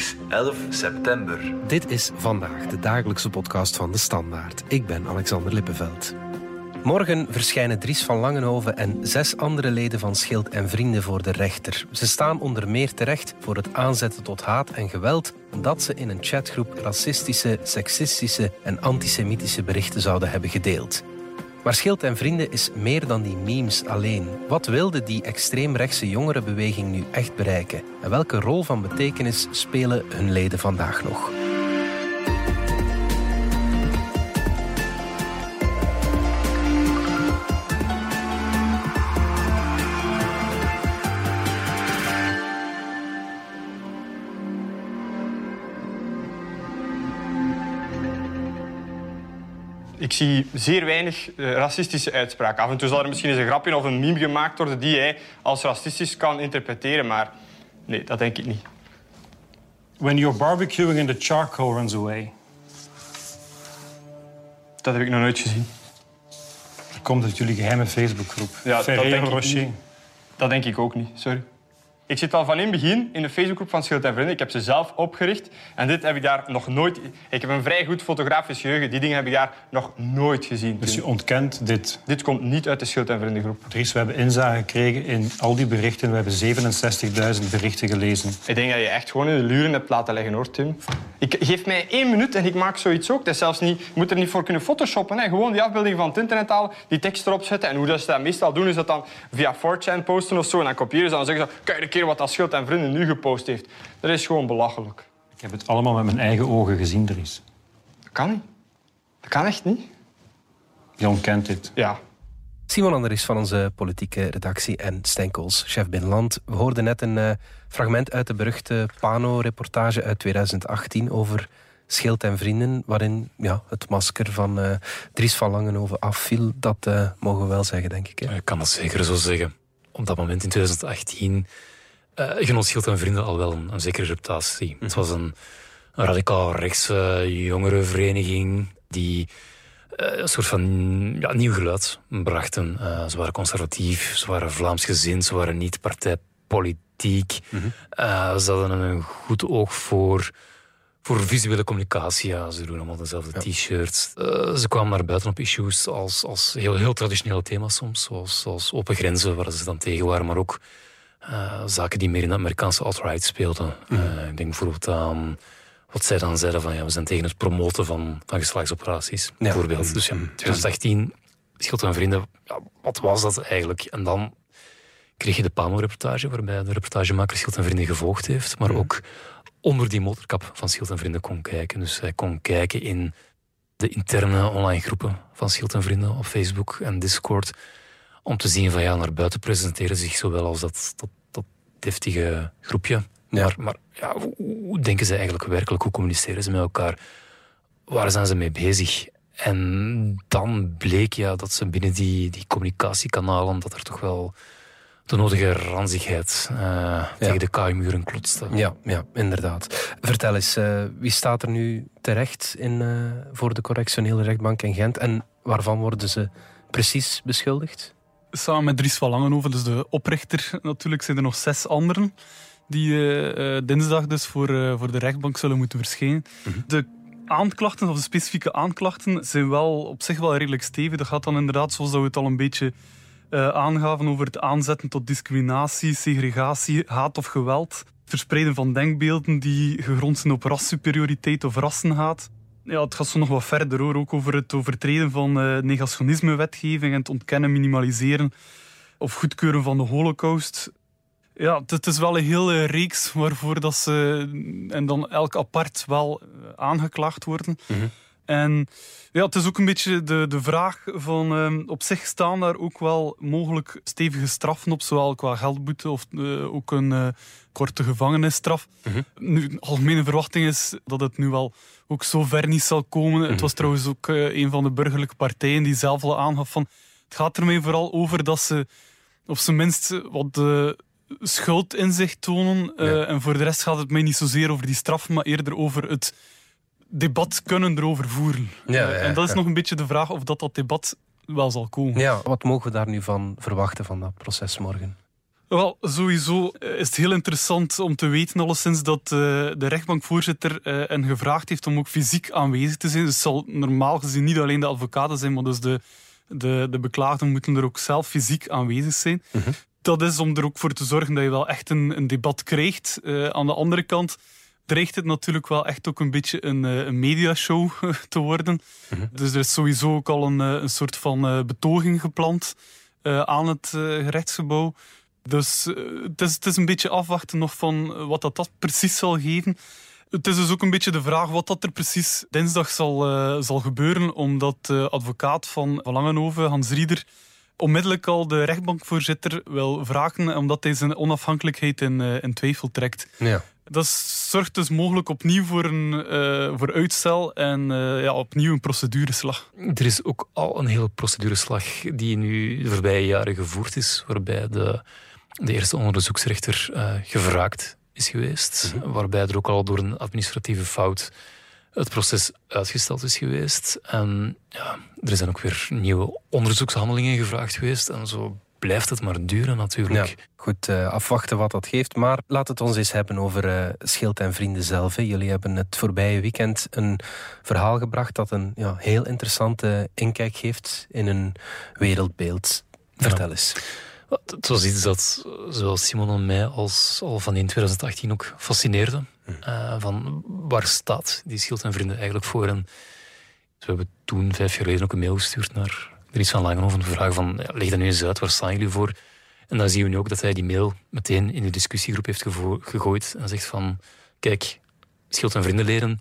is 11 september. Dit is vandaag de dagelijkse podcast van de Standaard. Ik ben Alexander Lippenveld. Morgen verschijnen Dries van Langenhoven en zes andere leden van Schild en Vrienden voor de rechter. Ze staan onder meer terecht voor het aanzetten tot haat en geweld dat ze in een chatgroep racistische, seksistische en antisemitische berichten zouden hebben gedeeld. Maar Schild en Vrienden is meer dan die memes alleen. Wat wilde die extreemrechtse jongerenbeweging nu echt bereiken? En welke rol van betekenis spelen hun leden vandaag nog? Zie zeer weinig uh, racistische uitspraken. Af en toe zal er misschien eens een grapje of een meme gemaakt worden die hij als racistisch kan interpreteren, maar nee, dat denk ik niet. When you're barbecuing and the charcoal runs away. Dat heb ik nog nooit gezien. Dat komt uit jullie geheime Facebookgroep. Ja, dat denk, Rocher. dat denk ik ook niet, sorry. Ik zit al van in het begin in de Facebookgroep van Schild en Vrienden. Ik heb ze zelf opgericht. En dit heb ik daar nog nooit... Ik heb een vrij goed fotografisch geheugen. Die dingen heb ik daar nog nooit gezien. Dus je ontkent dit. Dit komt niet uit de Schild en Vriendengroep. Dries, we hebben inzage gekregen in al die berichten. We hebben 67.000 berichten gelezen. Ik denk dat je echt gewoon in de luren hebt laten leggen, hoor, Tim. Ik, geef mij één minuut en ik maak zoiets ook. Dat is zelfs niet, je moet er niet voor kunnen photoshoppen. Hè. Gewoon die afbeelding van het internet halen, die tekst erop zetten. En hoe dat ze dat meestal doen, is dat dan via 4chan posten of zo. En dan kopiëren ze dan zeggen ze... Kijk keer wat dat Schild en Vrienden nu gepost heeft. Dat is gewoon belachelijk. Ik heb het allemaal met mijn eigen ogen gezien, Dries. Dat kan niet. Dat kan echt niet. Je ontkent dit. Ja. Simon Andries van onze politieke redactie en Stenkels, chef Binnenland. We hoorden net een eh, fragment uit de beruchte Pano-reportage uit 2018 over Schild en Vrienden, waarin ja, het masker van eh, Dries van Langenhoven afviel. Dat eh, mogen we wel zeggen, denk ik. Hè? Ik kan dat zeker zo zeggen. Op dat moment in 2018 uh, genoot Schild en Vrienden al wel een, een zekere reputatie. Het was een, een radicaal rechtse jongerenvereniging die uh, een soort van ja, nieuw geluid brachten. Uh, ze waren conservatief, ze waren Vlaams gezind, ze waren niet partijpolitiek. Mm -hmm. ze hadden een goed oog voor, voor visuele communicatie. Ja, ze doen allemaal dezelfde ja. t-shirts. ze kwamen naar buiten op issues als, als heel, heel traditionele thema's soms, zoals, zoals open grenzen, waar ze dan tegen waren, maar ook uh, zaken die meer in de Amerikaanse alt-right speelden. Mm. Uh, ik denk bijvoorbeeld aan wat zij dan zeiden van ja, we zijn tegen het promoten van, van geslachtsoperaties, ja. bijvoorbeeld. Dus ja, 2018, Schild en Vrienden, ja, wat was dat eigenlijk? En dan kreeg je de Pano-reportage, waarbij de reportagemaker Schild en Vrienden gevolgd heeft, maar mm. ook onder die motorkap van Schild en Vrienden kon kijken. Dus hij kon kijken in de interne online groepen van Schild en Vrienden op Facebook en Discord om te zien van ja, naar buiten presenteren zich zowel als dat, dat, dat deftige groepje. Ja. Maar, maar ja, hoe, hoe, denken ze eigenlijk werkelijk? Hoe communiceren ze met elkaar? Waar zijn ze mee bezig? En dan bleek ja dat ze binnen die, die communicatiekanalen, dat er toch wel de nodige ranzigheid uh, ja. tegen de KU-muren klotste. Ja, ja, inderdaad. Vertel eens, uh, wie staat er nu terecht in, uh, voor de correctionele rechtbank in Gent en waarvan worden ze precies beschuldigd? Samen met Dries van Langenhoven, dus de oprichter natuurlijk, zijn er nog zes anderen die uh, dinsdag dus voor, uh, voor de rechtbank zullen moeten verschijnen. -hmm. De aanklachten, of de specifieke aanklachten, zijn wel op zich wel redelijk stevig. Dat gaat dan inderdaad, zoals dat we het al een beetje aangaven, over het aanzetten tot discriminatie, segregatie, haat of geweld. Verspreiden van denkbeelden die gegrond zijn op rassuperioriteit of rassenhaat. Ja, het gaat zo nog wat verder hoor. Ook over het overtreden van uh, negationisme-wetgeving en het ontkennen, minimaliseren of goedkeuren van de holocaust. Ja, het is wel een hele reeks waarvoor dat ze en dan elk apart wel aangeklaagd worden. -hmm. En ja, het is ook een beetje de, de vraag van um, op zich staan daar ook wel mogelijk stevige straffen op, zowel qua geldboete of uh, ook een uh, korte gevangenisstraf. -hmm. Nu, de algemene verwachting is dat het nu wel ook zo ver niet zal komen. Het was trouwens ook uh, een van de burgerlijke partijen die zelf al aangaf van het gaat ermee vooral over dat ze op zijn minst wat de schuld in zich tonen. Ja. En voor de rest gaat het mij niet zozeer over die straf, maar eerder over het debat kunnen erover voeren. Ja, ja, en dat is nog een beetje de vraag of dat, dat debat wel zal komen. Ja, wat mogen we daar nu van verwachten van dat proces morgen? Wel, sowieso is het heel interessant om te weten, alleszins, dat uh, de rechtbankvoorzitter uh, hen gevraagd heeft om ook fysiek aanwezig te zijn. Dus het zal normaal gezien niet alleen de advocaten zijn, maar dus de, de, de beklaagden moeten er ook zelf fysiek aanwezig zijn. Mhm. Dat is om er ook voor te zorgen dat je wel echt een, een debat krijgt. Uh, aan de andere kant dreigt het natuurlijk wel echt ook een beetje een, een mediashow te worden. Mhm. Dus er is sowieso ook al een, een soort van betoging gepland aan het gerechtsgebouw. Dus het, is, het is een beetje afwachten nog van wat dat, dat precies zal geven. Het is dus ook een beetje de vraag wat dat er precies dinsdag zal, uh, zal gebeuren, omdat de advocaat van Langenhoven, Hans Rieder, onmiddellijk al de rechtbankvoorzitter wil vragen, omdat hij zijn onafhankelijkheid in, uh, in twijfel trekt. Ja. Dat zorgt dus mogelijk opnieuw voor, een, uh, voor uitstel en uh, ja, opnieuw een procedureslag. Er is ook al een hele procedureslag die nu de voorbije jaren gevoerd is, waarbij de de eerste onderzoeksrechter uh, gevraagd is geweest. Mhm. Waarbij er ook al door een administratieve fout het proces uitgesteld is geweest. En ja, er zijn ook weer nieuwe onderzoekshandelingen gevraagd geweest. En zo blijft het maar duren natuurlijk. Ja, goed, uh, afwachten wat dat geeft. Maar laat het ons eens hebben over uh, Schild en Vrienden zelf. Hè. Jullie hebben het voorbije weekend een verhaal gebracht dat een ja, heel interessante inkijk geeft in een wereldbeeld. Vertel ja. eens. Het was iets dat zowel Simon en mij als al van in 2018 ook fascineerde. Uh, van waar staat die Schild en Vrienden eigenlijk voor? En we hebben toen, vijf jaar geleden, ook een mail gestuurd naar Dries van Langenhoven. Een vraag van, ja, leg dat nu eens uit, waar staan jullie voor? En dan zien we nu ook dat hij die mail meteen in de discussiegroep heeft gegooid. En zegt van, kijk, Schild en Vrienden leren,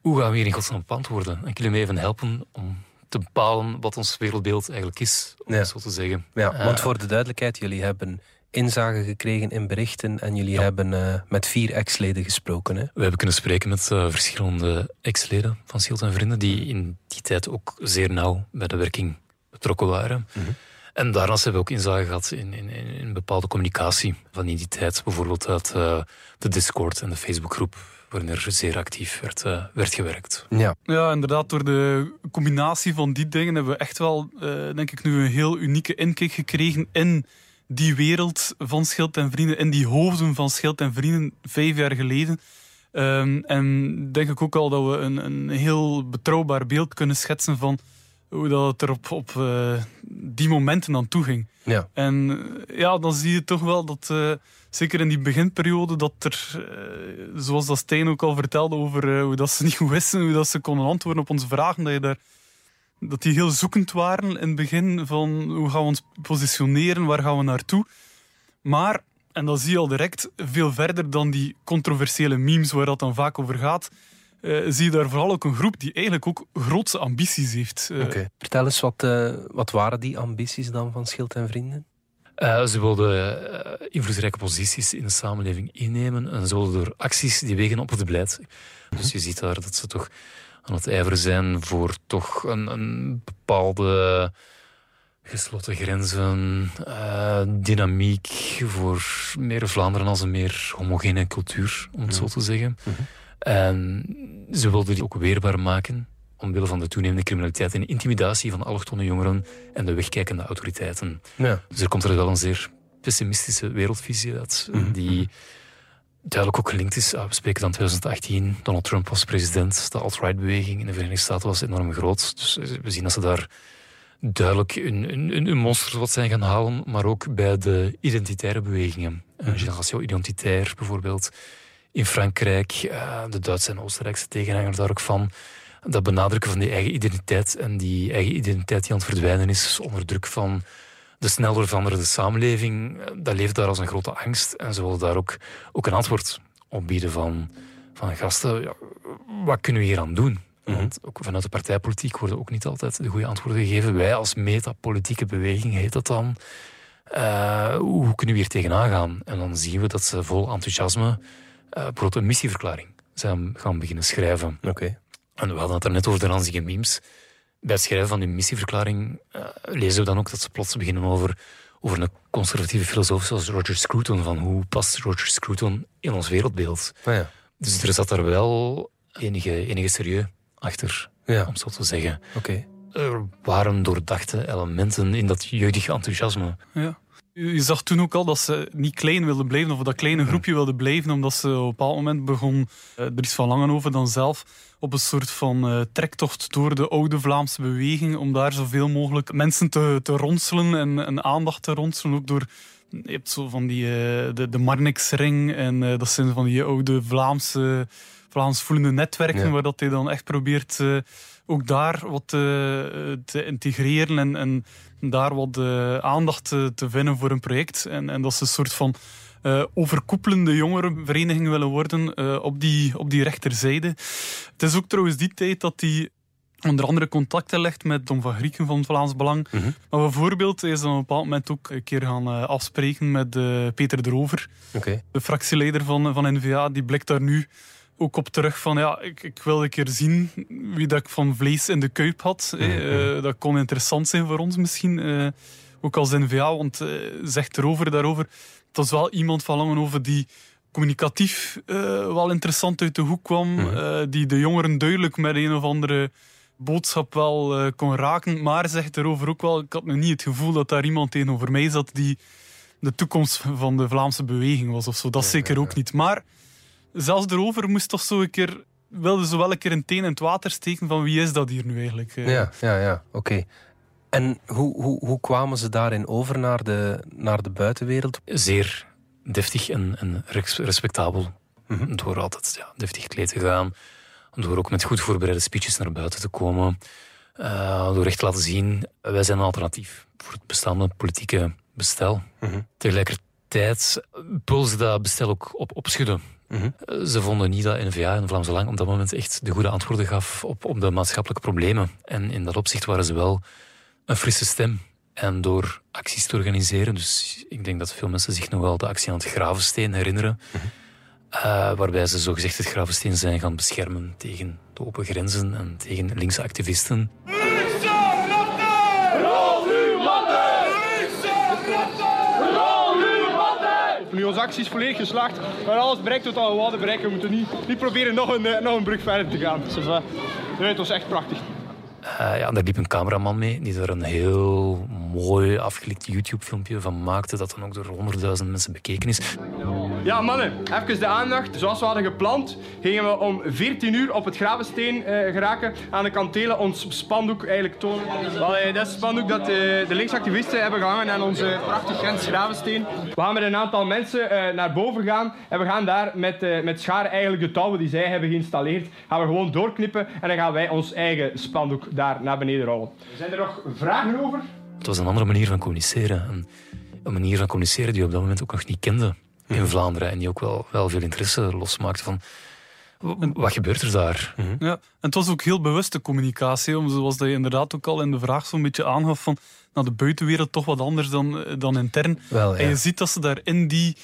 hoe gaan we hier in godsnaam op antwoorden? En kunnen jullie me even helpen om te bepalen wat ons wereldbeeld eigenlijk is, om ja. zo te zeggen. Ja, want eh, voor de duidelijkheid, jullie hebben inzage gekregen in berichten en jullie hebben uh, met vier ex-leden gesproken. Hè? We hebben kunnen spreken met uh, verschillende ex-leden van Schild en Vrienden, die in die tijd ook zeer nauw bij de werking betrokken waren. Mm -hmm. En daarnaast hebben we ook inzage gehad in, in, in, bepaalde communicatie van in die tijd, bijvoorbeeld uit uh, de Discord en de Facebookgroep waarin er zeer actief werd, uh, werd gewerkt. Ja. ja, inderdaad. Door de combinatie van die dingen hebben we echt wel, uh, denk ik, nu een heel unieke inkijk gekregen in die wereld van Schild en Vrienden, in die hoofden van Schild en Vrienden vijf jaar geleden. Um, en denk ik ook al dat we een, een heel betrouwbaar beeld kunnen schetsen van hoe dat het er op, op uh, die momenten aan toe ging. Ja. En ja, dan zie je toch wel dat uh, zeker in die beginperiode, dat er, uh, zoals dat Stijn ook al vertelde over hoe dat ze niet wisten, hoe dat ze konden antwoorden op onze vragen, dat, je daar, dat die heel zoekend waren in het begin van hoe gaan we ons positioneren, waar gaan we naartoe. Maar, en dat zie je al direct, veel verder dan die controversiële memes waar dat dan vaak over gaat, uh, zie je daar vooral ook een groep die eigenlijk ook grootse ambities heeft. Uh, Vertel eens, wat, uh, wat waren die ambities dan van Schild en Vrienden? Uh, ze wilden uh, invloedrijke posities in de samenleving innemen en ze wilden door acties die wegen op het beleid. Dus je ziet daar dat ze toch aan het ijveren zijn voor toch een, een bepaalde gesloten grenzen, uh, dynamiek, voor meer Vlaanderen als een meer homogene cultuur, om het zo te zeggen. En ze wilden die ook weerbaar maken omwille van de toenemende criminaliteit en intimidatie van allochtone jongeren en de wegkijkende autoriteiten. Ja. Dus er komt er wel een zeer pessimistische wereldvisie uit, Mhm. die duidelijk ook gelinkt is. Ah, we spreken dan 2018, Donald Trump was president, de alt-right-beweging in de Verenigde Staten was enorm groot. Dus we zien dat ze daar duidelijk een, een, een monster wat zijn gaan halen, maar ook bij de identitaire bewegingen. Een generatio identitair bijvoorbeeld. In Frankrijk, uh, de Duitse en Oostenrijkse tegenhanger daar ook van dat benadrukken van die eigen identiteit en die eigen identiteit die aan het verdwijnen is onder druk van de sneller veranderende samenleving, dat leeft daar als een grote angst. En ze willen daar ook, ook een antwoord op bieden van, van gasten. Ja, wat kunnen we hier aan doen? Want ook vanuit de partijpolitiek worden ook niet altijd de goede antwoorden gegeven. Wij als metapolitieke beweging heet dat dan. Uh, hoe kunnen we hier tegenaan gaan? En dan zien we dat ze vol enthousiasme uh, bijvoorbeeld een missieverklaring zijn gaan beginnen schrijven. Oké. Okay. En we hadden het er net over de ranzige memes. Bij het schrijven van die missieverklaring uh, lezen we dan ook dat ze plots beginnen over, over een conservatieve filosoof zoals Roger Scruton. Van hoe past Roger Scruton in ons wereldbeeld? Ah, ja. Dus er zat daar wel enige, enige serieus achter, ja. om zo te zeggen. Oké. Okay. Er waren doordachte elementen in dat jeugdige enthousiasme. Ja. Je zag toen ook al dat ze niet klein wilden blijven, of dat kleine groepje wilde blijven, omdat ze op een bepaald moment begon, uh, Dries van Langenhoven dan zelf, op een soort van uh, trektocht door de oude Vlaamse beweging, om daar zoveel mogelijk mensen te, te ronselen en, en aandacht te ronselen, ook door je hebt zo van die, uh, de, de Marnixring en uh, dat zijn van die oude Vlaamse, Vlaams voelende netwerken ja. waar dat hij dan echt probeert uh, ook daar wat te, te integreren en, en daar wat aandacht te, te, vinden voor een project. En, en dat ze een soort van overkoepelende jongerenvereniging willen worden op, die, op die rechterzijde. Het is ook trouwens die tijd dat die onder andere contacten legt met Don van Grieken van het Vlaams Belang. Mhm. Maar bijvoorbeeld is dan op een bepaald moment ook een keer gaan uh, afspreken met uh, Peter Drover, okay. de fractieleider van, van N-VA. Die blikt daar nu ook op terug van ja, ik, ik wil een keer zien wie dat ik van vlees in de kuip had. Mhm. Uh, dat kon interessant zijn voor ons misschien, ook als N-VA, want zegt erover daarover, dat is wel iemand van Langenhoven die communicatief wel interessant uit de hoek kwam, Mhm. die de jongeren duidelijk met een of andere boodschap wel uh, kon raken. Maar zegt erover ook wel, ik had nog niet het gevoel dat daar iemand tegenover mij zat die de toekomst van de Vlaamse beweging was of zo. Dat ja, zeker ja, ook niet. Maar zelfs erover moest toch zo een keer, wilde zo wel een keer een teen in het water steken van wie is dat hier nu eigenlijk? Ja, ja, ja, oké. Okay. En hoe, hoe, hoe kwamen ze daarin over naar de, naar de buitenwereld? Zeer deftig en, en respectabel. Mm -hmm. Door altijd ja, deftig gekleed te gaan door ook met goed voorbereide speeches naar buiten te komen. Uh, door echt te laten zien, wij zijn een alternatief voor het bestaande politieke bestel. Mm -hmm. Tegelijkertijd pulsde dat bestel ook op, opschudden. Mm -hmm. uh, ze vonden niet dat N-VA en Vlaams Belang op dat moment echt de goede antwoorden gaf op, op de maatschappelijke problemen. En in dat opzicht waren ze wel een frisse stem. En door acties te organiseren, dus ik denk dat veel mensen zich nog wel de actie aan het Gravensteen herinneren, Uh, waarbij ze zogezegd het Gravensteen zijn gaan beschermen tegen de open grenzen en tegen linkse activisten. Nu onze actie is volledig geslaagd. We hebben alles bereikt wat we wilden bereiken. We moeten niet, niet proberen nog een, nog een brug verder te gaan. Dus, uh, nee, het was echt prachtig. Uh, ja, daar liep een cameraman mee die er een heel mooi afgelikt YouTube-filmpje van maakte, dat dan ook door honderdduizend mensen bekeken is. Ja, mannen, even de aandacht. Zoals we hadden gepland, gingen we om 14 uur op het Gravensteen uh, geraken. Aan de kantelen ons spandoek eigenlijk tonen. Dat is het spandoek dat uh, de linksactivisten hebben gehangen aan onze prachtig Gens Gravensteen. We gaan met een aantal mensen naar boven gaan en we gaan daar met, met scharen eigenlijk de touwen die zij hebben geïnstalleerd, gaan we gewoon doorknippen en dan gaan wij ons eigen spandoek daar naar beneden rollen. Zijn er nog vragen over? Het was een andere manier van communiceren. Een, een manier van communiceren die we op dat moment ook nog niet kenden in Vlaanderen. En die ook wel, wel veel interesse losmaakte van... Wat gebeurt er daar? Mm -hmm. Ja, en het was ook heel bewuste communicatie, zoals dat je inderdaad ook al in de vraag zo'n beetje aangaf van nou, de buitenwereld toch wat anders dan, dan intern. Wel, ja. En je ziet dat ze daar in die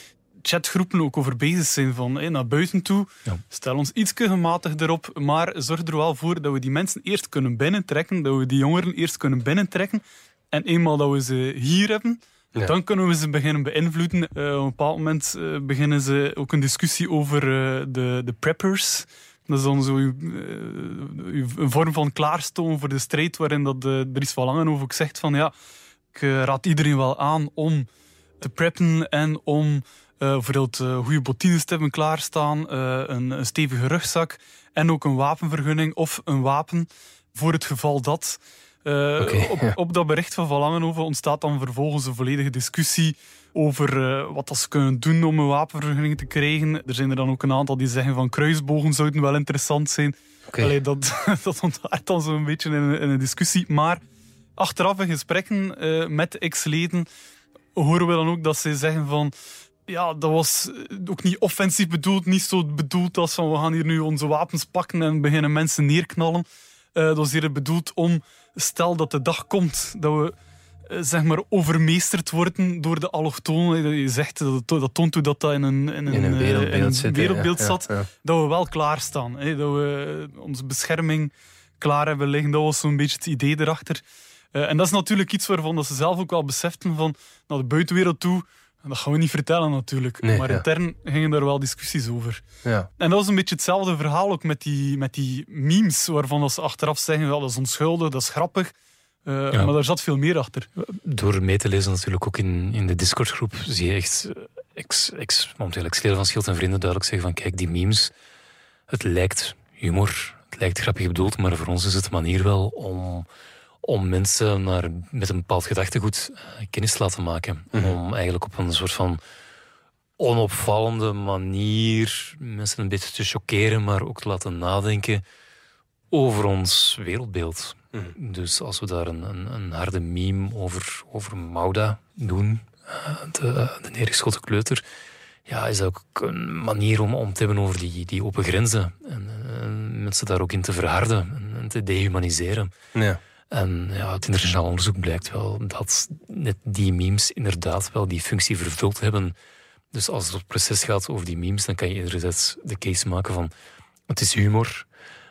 chatgroepen ook over bezig zijn van hey, naar buiten toe. Ja. Stel ons iets gematigd erop, maar zorg er wel voor dat we die mensen eerst kunnen binnentrekken, dat we die jongeren eerst kunnen binnentrekken. En eenmaal dat we ze hier hebben, Ja. dan kunnen we ze beginnen beïnvloeden. Uh, op een bepaald moment uh, beginnen ze ook een discussie over uh, de, de preppers. Dat is dan zo uw, uw, een vorm van klaarstomen voor de strijd, waarin dat Dries van Langenhoven ook zegt van ja, ik raad iedereen wel aan om te preppen en om bijvoorbeeld uh, goede bottines te hebben klaarstaan, uh, een, een, stevige rugzak en ook een wapenvergunning of een wapen voor het geval dat. Uh, okay, op, ja. op, dat bericht van Van Langenhoven ontstaat dan vervolgens een volledige discussie over uh, wat dat ze kunnen doen om een wapenvergunning te krijgen. Er zijn er dan ook een aantal die zeggen van kruisbogen zouden wel interessant zijn. Okay. Allee, dat, dat ontstaat dan zo'n beetje in, in, een discussie. Maar achteraf in gesprekken uh, met ex-leden horen we dan ook dat ze zeggen van ja, dat was ook niet offensief bedoeld, niet zo bedoeld als van we gaan hier nu onze wapens pakken en beginnen mensen neerknallen. Uh, dat was hier bedoeld om, stel dat de dag komt dat we uh, zeg maar overmeesterd worden door de allochtonen. Je zegt, dat, dat toont hoe dat, dat in een, in een, in een wereldbeeld, in een zit, wereldbeeld ja, zat, ja, ja. dat we wel klaarstaan. Hè, dat we onze bescherming klaar hebben liggen. Dat was zo'n beetje het idee erachter. Uh, en dat is natuurlijk iets waarvan dat ze zelf ook wel beseften van naar de buitenwereld toe. En dat gaan we niet vertellen natuurlijk. Nee, maar ja. intern gingen daar wel discussies over. Ja. En dat was een beetje hetzelfde verhaal ook met die, met die memes, waarvan dat ze achteraf zeggen, dat is onschuldig, dat is grappig. Uh, Maar daar zat veel meer achter. Door mee te lezen natuurlijk ook in, in de Discord-groep zie je echt ex, ex, momenteel ex-leden van Schild en Vrienden duidelijk zeggen van kijk, die memes, het lijkt humor, het lijkt grappig bedoeld, maar voor ons is het een manier wel om, om mensen naar, met een bepaald gedachtegoed kennis te laten maken. Mhm. Om eigenlijk op een soort van onopvallende manier mensen een beetje te choqueren, maar ook te laten nadenken over ons wereldbeeld. Mhm. Dus als we daar een, een, een, harde meme over, over Mauda doen, eh, de, de neergeschoten kleuter, ja, is dat ook een manier om, om te hebben over die, die open grenzen. En, en mensen daar ook in te verharden en, en te dehumaniseren. Ja. En ja, het internationaal onderzoek blijkt wel dat net die memes inderdaad wel die functie vervuld hebben dus als het proces gaat over die memes, dan kan je inderdaad de case maken van het is humor.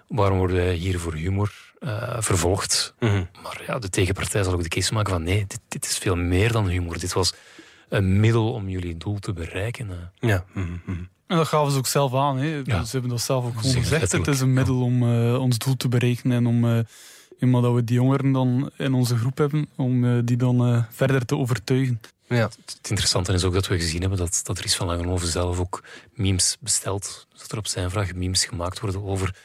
Waarom worden wij hier voor humor uh, vervolgd? Mhm. Maar ja, de tegenpartij zal ook de case maken van nee, dit, dit, is veel meer dan humor. Dit was een middel om jullie doel te bereiken. Uh. Ja. Mm -hmm. En dat gaven ze ook zelf aan. Hè. Ze hebben dat zelf ook gewoon gezegd. Het is een middel om uh, ons doel te bereiken en om eenmaal dat we die jongeren dan in onze groep hebben, om die dan verder te overtuigen. Ja. Het interessante is ook dat we gezien hebben dat, dat Ries van Langenhoven zelf ook memes bestelt. Dat er op zijn vraag memes gemaakt worden over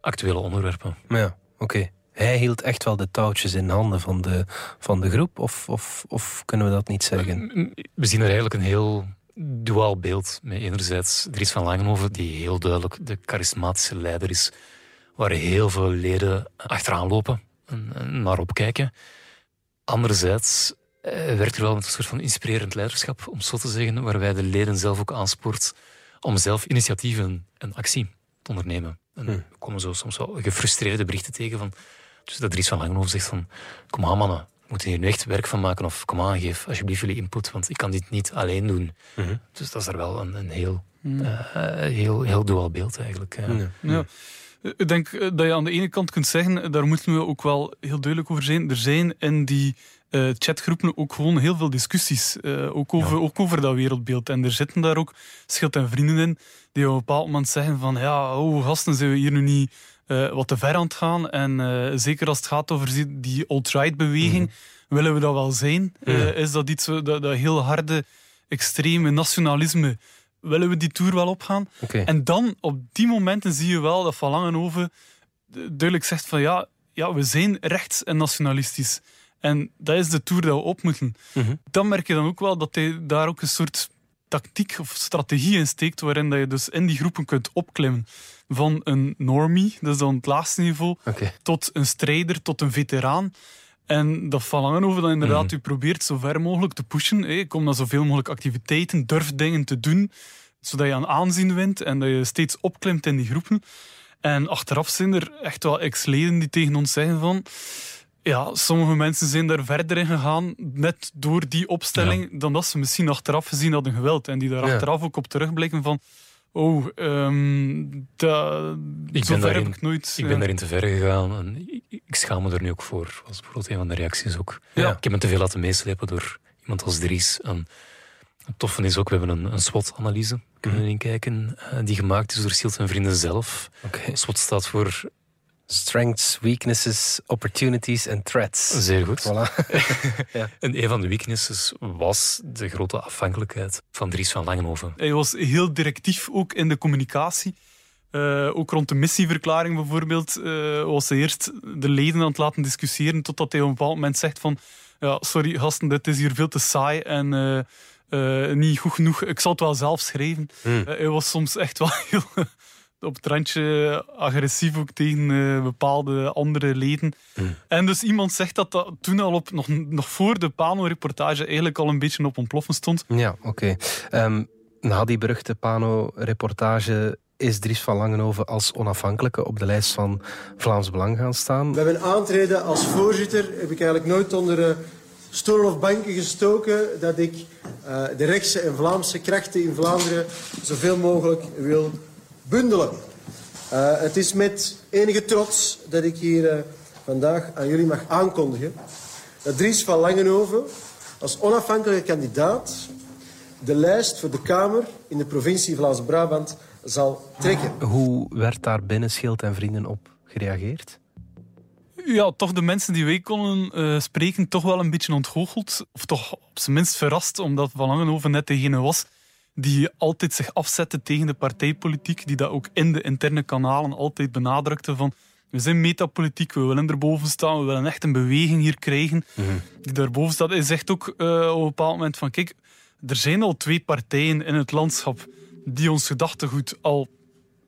actuele onderwerpen. Ja, oké. Hij hield echt wel de touwtjes in handen van de, van de groep, of, of, of kunnen we dat niet zeggen? We zien er eigenlijk een heel duaal beeld. Met enerzijds Dries van Langenhoven, die heel duidelijk de charismatische leider is, waar heel veel leden achteraan lopen en naar opkijken. Anderzijds uh, werkt er wel met een soort van inspirerend leiderschap, om zo te zeggen, waarbij de leden zelf ook aanspoort om zelf initiatieven en actie te ondernemen. En hmm. we komen zo soms wel gefrustreerde berichten tegen van, dus dat Dries van Langenhoven zegt van, kom aan mannen, we moeten hier nu echt werk van maken, of kom aan, geef alsjeblieft jullie input, want ik kan dit niet alleen doen. Hmm. Dus dat is er wel een, een heel, mm. uh, heel, heel dual beeld eigenlijk. Ja. ja. Ik denk dat je aan de ene kant kunt zeggen, daar moeten we ook wel heel duidelijk over zijn. Er zijn in die uh, chatgroepen ook gewoon heel veel discussies. Uh, ook, over, ook over dat wereldbeeld. En er zitten daar ook schild en vrienden in die op een bepaald moment zeggen van ja, oh gasten, zijn we hier nu niet uh, wat te ver aan het gaan? En zeker als het gaat over die alt-right beweging, mhm. willen we dat wel zijn? is dat iets, dat, dat heel harde, extreme nationalisme, willen we die tour wel opgaan? Okay. En dan, op die momenten zie je wel dat Van Langenhoven duidelijk zegt van ja, ja, we zijn rechts en nationalistisch. En dat is de tour dat we op moeten. Mhm. Dan merk je dan ook wel dat hij daar ook een soort tactiek of strategie in steekt, waarin dat je dus in die groepen kunt opklimmen. Van een normie, dat is dan het laagste niveau, tot een strijder, tot een veteraan. En dat over dat inderdaad mm. u probeert zo ver mogelijk te pushen. Hey, kom naar zoveel mogelijk activiteiten, durf dingen te doen, zodat je aan aanzien wint en dat je steeds opklimt in die groepen. En achteraf zijn er echt wel ex-leden die tegen ons zeggen van ja, sommige mensen zijn daar verder in gegaan, net door die opstelling, dan dat ze misschien achteraf gezien hadden geweld. En die daar achteraf ook op terugblikken van... Oh, um, dat, ik ben daarin, heb ik nooit... Ik ben daarin te ver gegaan en ik, ik schaam me er nu ook voor. was bijvoorbeeld een van de reacties ook. Ja. Ik heb me te veel laten meeslepen door iemand als Dries. En het toffe is ook, we hebben een, een SWOT-analyse kunnen mm. inkijken, uh, die gemaakt is door Sielt en Vrienden zelf. Okay. SWOT staat voor Strengths, weaknesses, opportunities en threats. Zeer goed. Voilà. ja. En een van de weaknesses was de grote afhankelijkheid van Dries van Langenhoven. Hij was heel directief ook in de communicatie. Uh, ook rond de missieverklaring bijvoorbeeld uh, was hij eerst de leden aan het laten discussiëren totdat hij op een bepaald moment zegt van ja, sorry gasten, dit is hier veel te saai en uh, niet goed genoeg. Ik zal het wel zelf schrijven. Hmm. hij was soms echt wel heel op het randje agressief ook tegen uh, bepaalde andere leden. Mm. En dus iemand zegt dat dat toen al op, nog, nog voor de Pano-reportage eigenlijk al een beetje op ontploffen stond. Ja, oké. Okay. Ehm, na die beruchte Pano-reportage is Dries van Langenhoven als onafhankelijke op de lijst van Vlaams Belang gaan staan. Bij mijn aantreden als voorzitter heb ik eigenlijk nooit onder de stoelen of banken gestoken dat ik uh, de rechtse en Vlaamse krachten in Vlaanderen zoveel mogelijk wil bundelen. Uh, het is met enige trots dat ik hier uh, vandaag aan jullie mag aankondigen dat Dries van Langenhoven als onafhankelijke kandidaat de lijst voor de Kamer in de provincie Vlaams-Brabant zal trekken. Hoe werd daar binnen Schild en Vrienden op gereageerd? ja, toch de mensen die wij konden uh, spreken, toch wel een beetje ontgoocheld. Of toch op zijn minst verrast, omdat Van Langenhoven net degene was die altijd zich afzette tegen de partijpolitiek, die dat ook in de interne kanalen altijd benadrukte van we zijn metapolitiek, we willen erboven staan, we willen echt een beweging hier krijgen mm -hmm. die daarboven staat. Hij zegt ook uh, op een bepaald moment van kijk, er zijn al twee partijen in het landschap die ons gedachtegoed al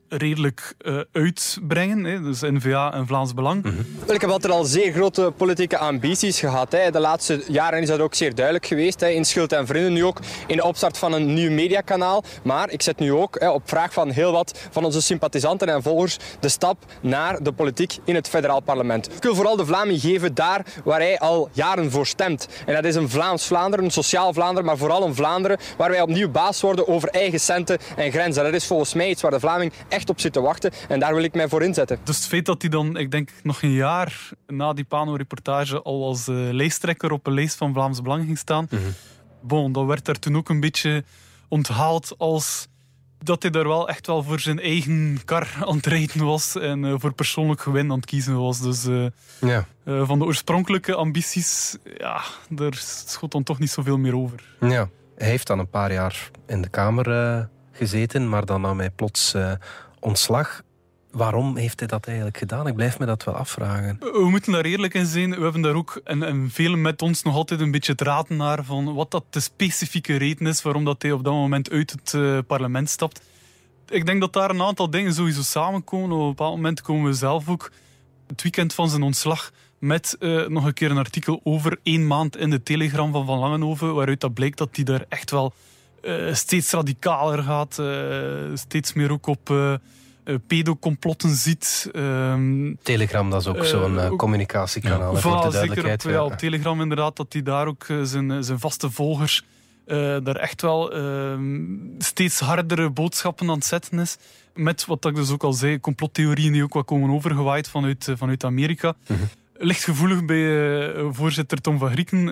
redelijk uh, uitbrengen. Hè. Dus N-VA en Vlaams Belang. Mm -hmm. Ik heb altijd al zeer grote politieke ambities gehad. Hè. De laatste jaren is dat ook zeer duidelijk geweest. Hè. In Schuld en Vrienden, nu ook in de opstart van een nieuw mediakanaal. Maar ik zet nu ook hè, op vraag van heel wat van onze sympathisanten en volgers de stap naar de politiek in het federaal parlement. Ik wil vooral de Vlaming geven daar waar hij al jaren voor stemt. En dat is een Vlaams Vlaanderen, een sociaal Vlaanderen, maar vooral een Vlaanderen waar wij opnieuw baas worden over eigen centen en grenzen. Dat is volgens mij iets waar de Vlaming echt op zit te wachten. En daar wil ik mij voor inzetten. Dus het feit dat hij dan, ik denk, nog een jaar na die Pano-reportage al als uh, lijsttrekker op een lijst van Vlaams Belang ging staan. Mm -hmm. Bon, dat werd daar toen ook een beetje onthaald als dat hij daar wel echt wel voor zijn eigen kar aan het rijden was en uh, voor persoonlijk gewin aan het kiezen was. Dus uh, ja. uh, van de oorspronkelijke ambities, ja, daar schot dan toch niet zoveel meer over. Ja, hij heeft dan een paar jaar in de Kamer gezeten, maar dan nam hij plots ontslag. Waarom heeft hij dat eigenlijk gedaan? Ik blijf me dat wel afvragen. We moeten daar eerlijk in zijn. We hebben daar ook, en, en velen met ons, nog altijd een beetje het raden naar van wat dat de specifieke reden is waarom dat hij op dat moment uit het uh, parlement stapt. Ik denk dat daar een aantal dingen sowieso samenkomen. Op een bepaald moment komen we zelf ook het weekend van zijn ontslag met uh, nog een keer een artikel over één maand in de Telegram van Van Langenhoven, waaruit dat blijkt dat hij daar echt wel uh, steeds radicaler gaat, steeds meer ook op uh, pedocomplotten ziet. Um, Telegram, dat is ook zo'n communicatiekanaal. Ja. voor de zeker op, ja, op Telegram inderdaad, dat hij daar ook zijn, zijn vaste volgers daar echt wel ehm, steeds hardere boodschappen aan het zetten is. Met wat ik dus ook al zei, complottheorieën die ook wat komen overgewaaid vanuit, vanuit Amerika. Mm -hmm. Licht gevoelig bij voorzitter Tom van Grieken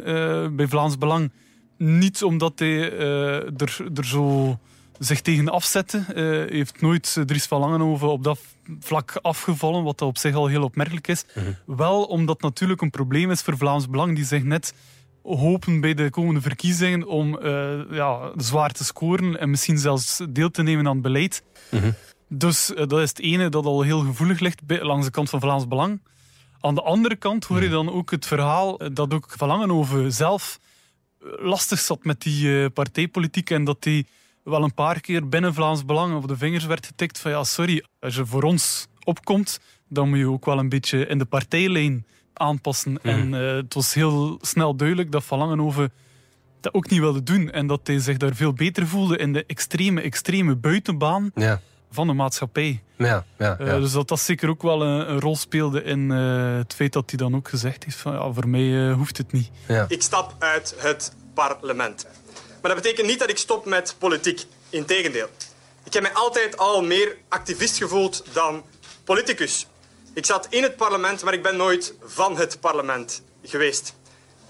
bij Vlaams Belang. Niet omdat hij er, er zo zich tegen afzetten. Uh, heeft nooit Dries van Langenhoven op dat vlak afgevallen, wat op zich al heel opmerkelijk is. Mm -hmm. Wel omdat natuurlijk een probleem is voor Vlaams Belang, die zich net hopen bij de komende verkiezingen om uh, ja, zwaar te scoren en misschien zelfs deel te nemen aan het beleid. Mm -hmm. Dus uh, dat is het ene dat al heel gevoelig ligt langs de kant van Vlaams Belang. Aan de andere kant hoor je dan ook het verhaal dat ook Van Langenhoven zelf lastig zat met die partijpolitiek en dat hij wel een paar keer binnen Vlaams Belang op de vingers werd getikt van ja, sorry, als je voor ons opkomt, dan moet je ook wel een beetje in de partijlijn aanpassen. Mm. En uh, het was heel snel duidelijk dat Van Langenhoven dat ook niet wilde doen en dat hij zich daar veel beter voelde in de extreme, extreme buitenbaan ja. Van de maatschappij. Ja, ja, ja. Uh, dus dat dat zeker ook wel een, een rol speelde in uh, het feit dat hij dan ook gezegd heeft van ja, voor mij hoeft het niet. Ik stap uit het parlement. Maar dat betekent niet dat ik stop met politiek. Integendeel. Ik heb mij altijd al meer activist gevoeld dan politicus. Ik zat in het parlement, maar ik ben nooit van het parlement geweest.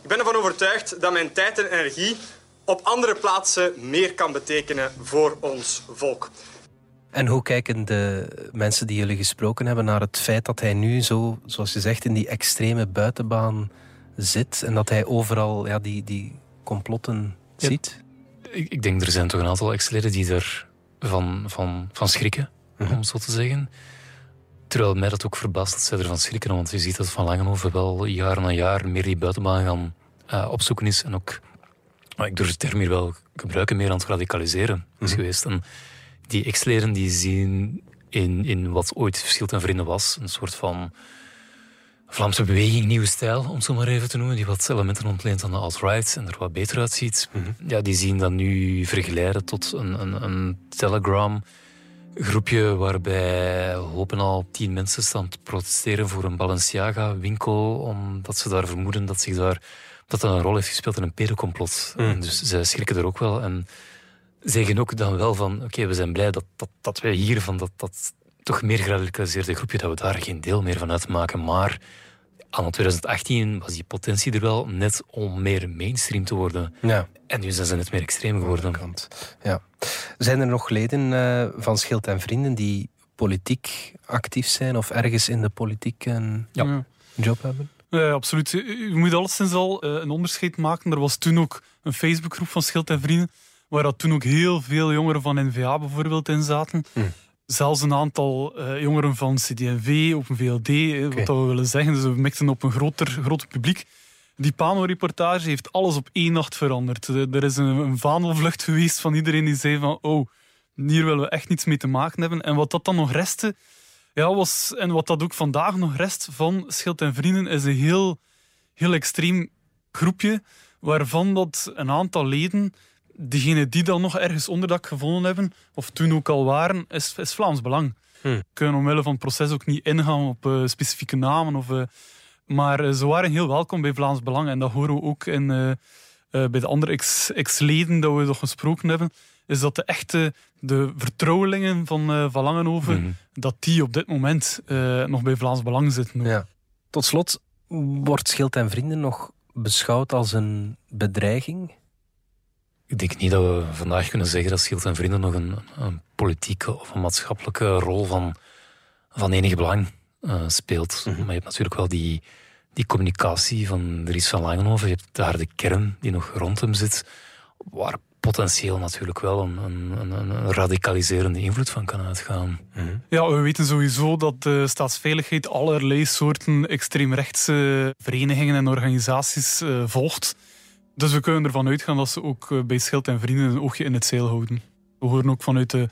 Ik ben ervan overtuigd dat mijn tijd en energie op andere plaatsen meer kan betekenen voor ons volk. En hoe kijken de mensen die jullie gesproken hebben naar het feit dat hij nu zo, zoals je zegt, in die extreme buitenbaan zit en dat hij overal ja, die, die complotten ja, ziet? Ik, ik, denk er zijn toch een aantal ex-leden die er van, van, van schrikken, mm-hmm. om zo te zeggen. Terwijl mij dat ook verbaast dat zij ervan schrikken, want je ziet dat Van Langenhoven wel jaar na jaar meer die buitenbaan gaan uh, opzoeken is en ook, ik durf de term hier wel gebruiken, meer aan het radicaliseren is mm-hmm. geweest. En die ex-leden die zien in, in wat ooit Verschilt en Vrienden was, een soort van Vlaamse beweging, nieuwe stijl, om het zo maar even te noemen, die wat elementen ontleent aan de alt-right en er wat beter uitziet. Mm -hmm. Ja, die zien dat nu vergeleiden tot een, een, een Telegram groepje waarbij hopen al tien mensen staan te protesteren voor een Balenciaga winkel, omdat ze daar vermoeden dat zich daar dat dat een rol heeft gespeeld in een pedoncomplot. Mm. Dus zij schrikken er ook wel en zeggen ook dan wel van oké, okay, we zijn blij dat, dat, dat wij hier van dat, dat toch meer geradicaliseerde groepje, dat we daar geen deel meer van uitmaken. Maar aan 2018 was die potentie er wel net om meer mainstream te worden. Ja. En nu zijn ze net meer extreem geworden. Ja. Zijn er nog leden uh, van Schild en Vrienden die politiek actief zijn of ergens in de politiek? En... Ja. job hebben? Ja, absoluut. Je moet alleszins al uh, een onderscheid maken. Er was toen ook een Facebookgroep van Schild en Vrienden, waar dat toen ook heel veel jongeren van NVA bijvoorbeeld in zaten. Hm. Zelfs een aantal uh, jongeren van CD&V, Open VLD, okay. wat dat we willen zeggen. Dus we mikten op een groter, groter publiek. Die Pano-reportage heeft alles op één nacht veranderd. Er is een, een vaandelvlucht geweest van iedereen die zei van oh, hier willen we echt niets mee te maken hebben. En wat dat dan nog restte, ja, was, en wat dat ook vandaag nog rest van Schild en Vrienden, is een heel, heel extreem groepje, waarvan dat een aantal leden, diegenen die dan nog ergens onderdak gevonden hebben, of toen ook al waren, is, is Vlaams Belang. Hmm. Kunnen omwille van het proces ook niet ingaan op uh, specifieke namen. Of, uh, maar uh, ze waren heel welkom bij Vlaams Belang. En dat horen we ook in, bij de andere ex-leden dat we nog gesproken hebben is dat de echte de vertrouwelingen van, van Langenhoven, mhm. dat die op dit moment nog bij Vlaams Belang zitten. Ja. Tot slot, wordt Schild en Vrienden nog beschouwd als een bedreiging? Ik denk niet dat we vandaag kunnen zeggen dat Schild en Vrienden nog een, een politieke of een maatschappelijke rol van, van enig belang uh, speelt. Mm -hmm. Maar je hebt natuurlijk wel die, die communicatie van Dries van Langenhoven. Je hebt daar de kern die nog rond hem zit, waar potentieel natuurlijk wel een, een, een, radicaliserende invloed van kan uitgaan. Mhm. Ja, we weten sowieso dat de staatsveiligheid allerlei soorten extreemrechtse verenigingen en organisaties uh, volgt. Dus we kunnen ervan uitgaan dat ze ook uh, bij Schild en Vrienden een oogje in het zeil houden. We horen ook vanuit de,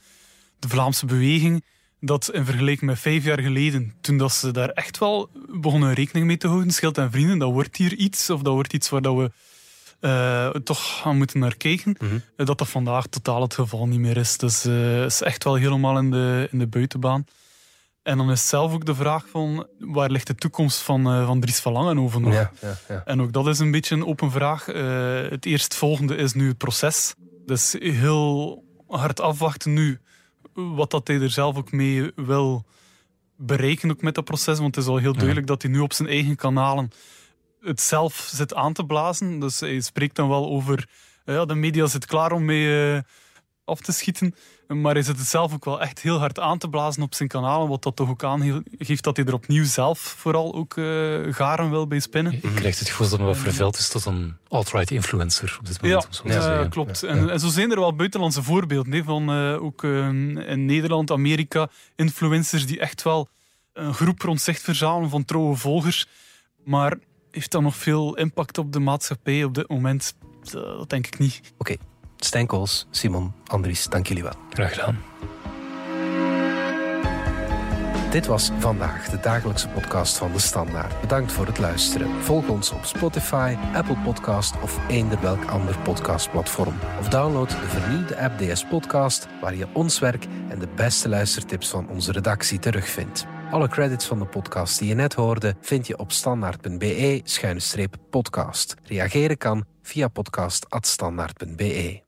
de Vlaamse beweging dat in vergelijking met vijf jaar geleden, toen dat ze daar echt wel begonnen rekening mee te houden, Schild en Vrienden, dat wordt hier iets, of dat wordt iets waar dat we uh, toch gaan moeten naar kijken. Mhm. Eh, dat dat vandaag totaal het geval niet meer is. Dus uh, is echt wel helemaal in de, in de buitenbaan. En dan is zelf ook de vraag van waar ligt de toekomst van, uh, van Dries van Langenhoven nog? Ja, ja, ja. En ook dat is een beetje een open vraag. het eerstvolgende is nu het proces. Dus heel hard afwachten nu wat dat hij er zelf ook mee wil bereiken ook met dat proces. Want het is al heel duidelijk dat hij nu op zijn eigen kanalen het zelf zit aan te blazen. Dus hij spreekt dan wel over, ja, de media zit klaar om mee uh, af te schieten. Maar hij zit het zelf ook wel echt heel hard aan te blazen op zijn kanalen. Wat dat toch ook aangeeft dat hij er opnieuw zelf vooral ook uh, garen wil bij spinnen. Je krijgt het gevoel dat hij wat vervuild is tot een alt-right influencer op dit moment. Ja, ja klopt. En, en, zo zijn er wel buitenlandse voorbeelden. Nee, van uh, ook in Nederland, Amerika, influencers die echt wel een groep rond zich verzamelen van trouwe volgers. Maar heeft dat nog veel impact op de maatschappij op dit moment? Dat denk ik niet. Oké, okay. Stijn Kools, Simon, Andries, dank jullie wel. Graag gedaan. Dit was vandaag de dagelijkse podcast van de Standaard. Bedankt voor het luisteren. Volg ons op Spotify, Apple Podcast of eender welk ander podcastplatform. Of download de vernieuwde app DS Podcast, waar je ons werk en de beste luistertips van onze redactie terugvindt. Alle credits van de podcast die je net hoorde vind je op standaard.be-podcast. Reageren kan via podcast.standaard.be.